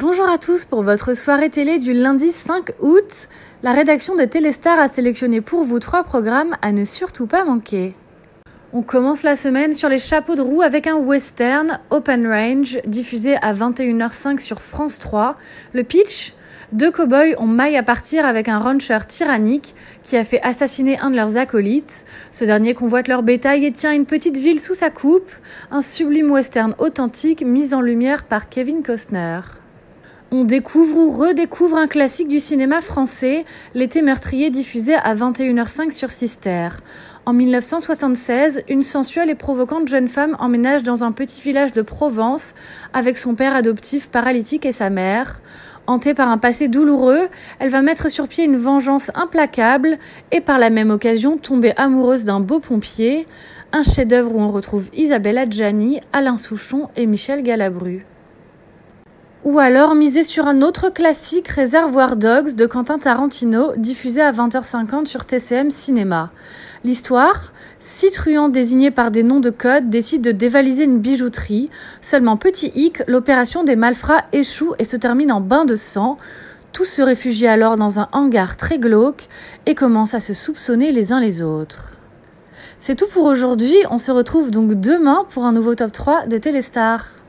Bonjour à tous pour votre soirée télé du lundi 5 août. La rédaction de Téléstar a sélectionné pour vous trois programmes à ne surtout pas manquer. On commence la semaine sur les chapeaux de roue avec un western Open Range diffusé à 21h05 sur France 3. Le pitch? Deux cow-boys ont maille à partir avec un rancher tyrannique qui a fait assassiner un de leurs acolytes. Ce dernier convoite leur bétail et tient une petite ville sous sa coupe. Un sublime western authentique mis en lumière par Kevin Costner. On découvre ou redécouvre un classique du cinéma français, L'été meurtrier diffusé à 21h05 sur Sister. En 1976, une sensuelle et provocante jeune femme emménage dans un petit village de Provence avec son père adoptif paralytique et sa mère. Hantée par un passé douloureux, elle va mettre sur pied une vengeance implacable et par la même occasion tomber amoureuse d'un beau pompier, un chef-d'œuvre où on retrouve Isabelle Adjani, Alain Souchon et Michel Galabru. Ou alors miser sur un autre classique Réservoir Dogs de Quentin Tarantino, diffusé à 20h50 sur TCM Cinéma. L'histoire Six truands désignés par des noms de code décident de dévaliser une bijouterie. Seulement petit hic, l'opération des malfrats échoue et se termine en bain de sang. Tous se réfugient alors dans un hangar très glauque et commencent à se soupçonner les uns les autres. C'est tout pour aujourd'hui, on se retrouve donc demain pour un nouveau top 3 de Téléstar.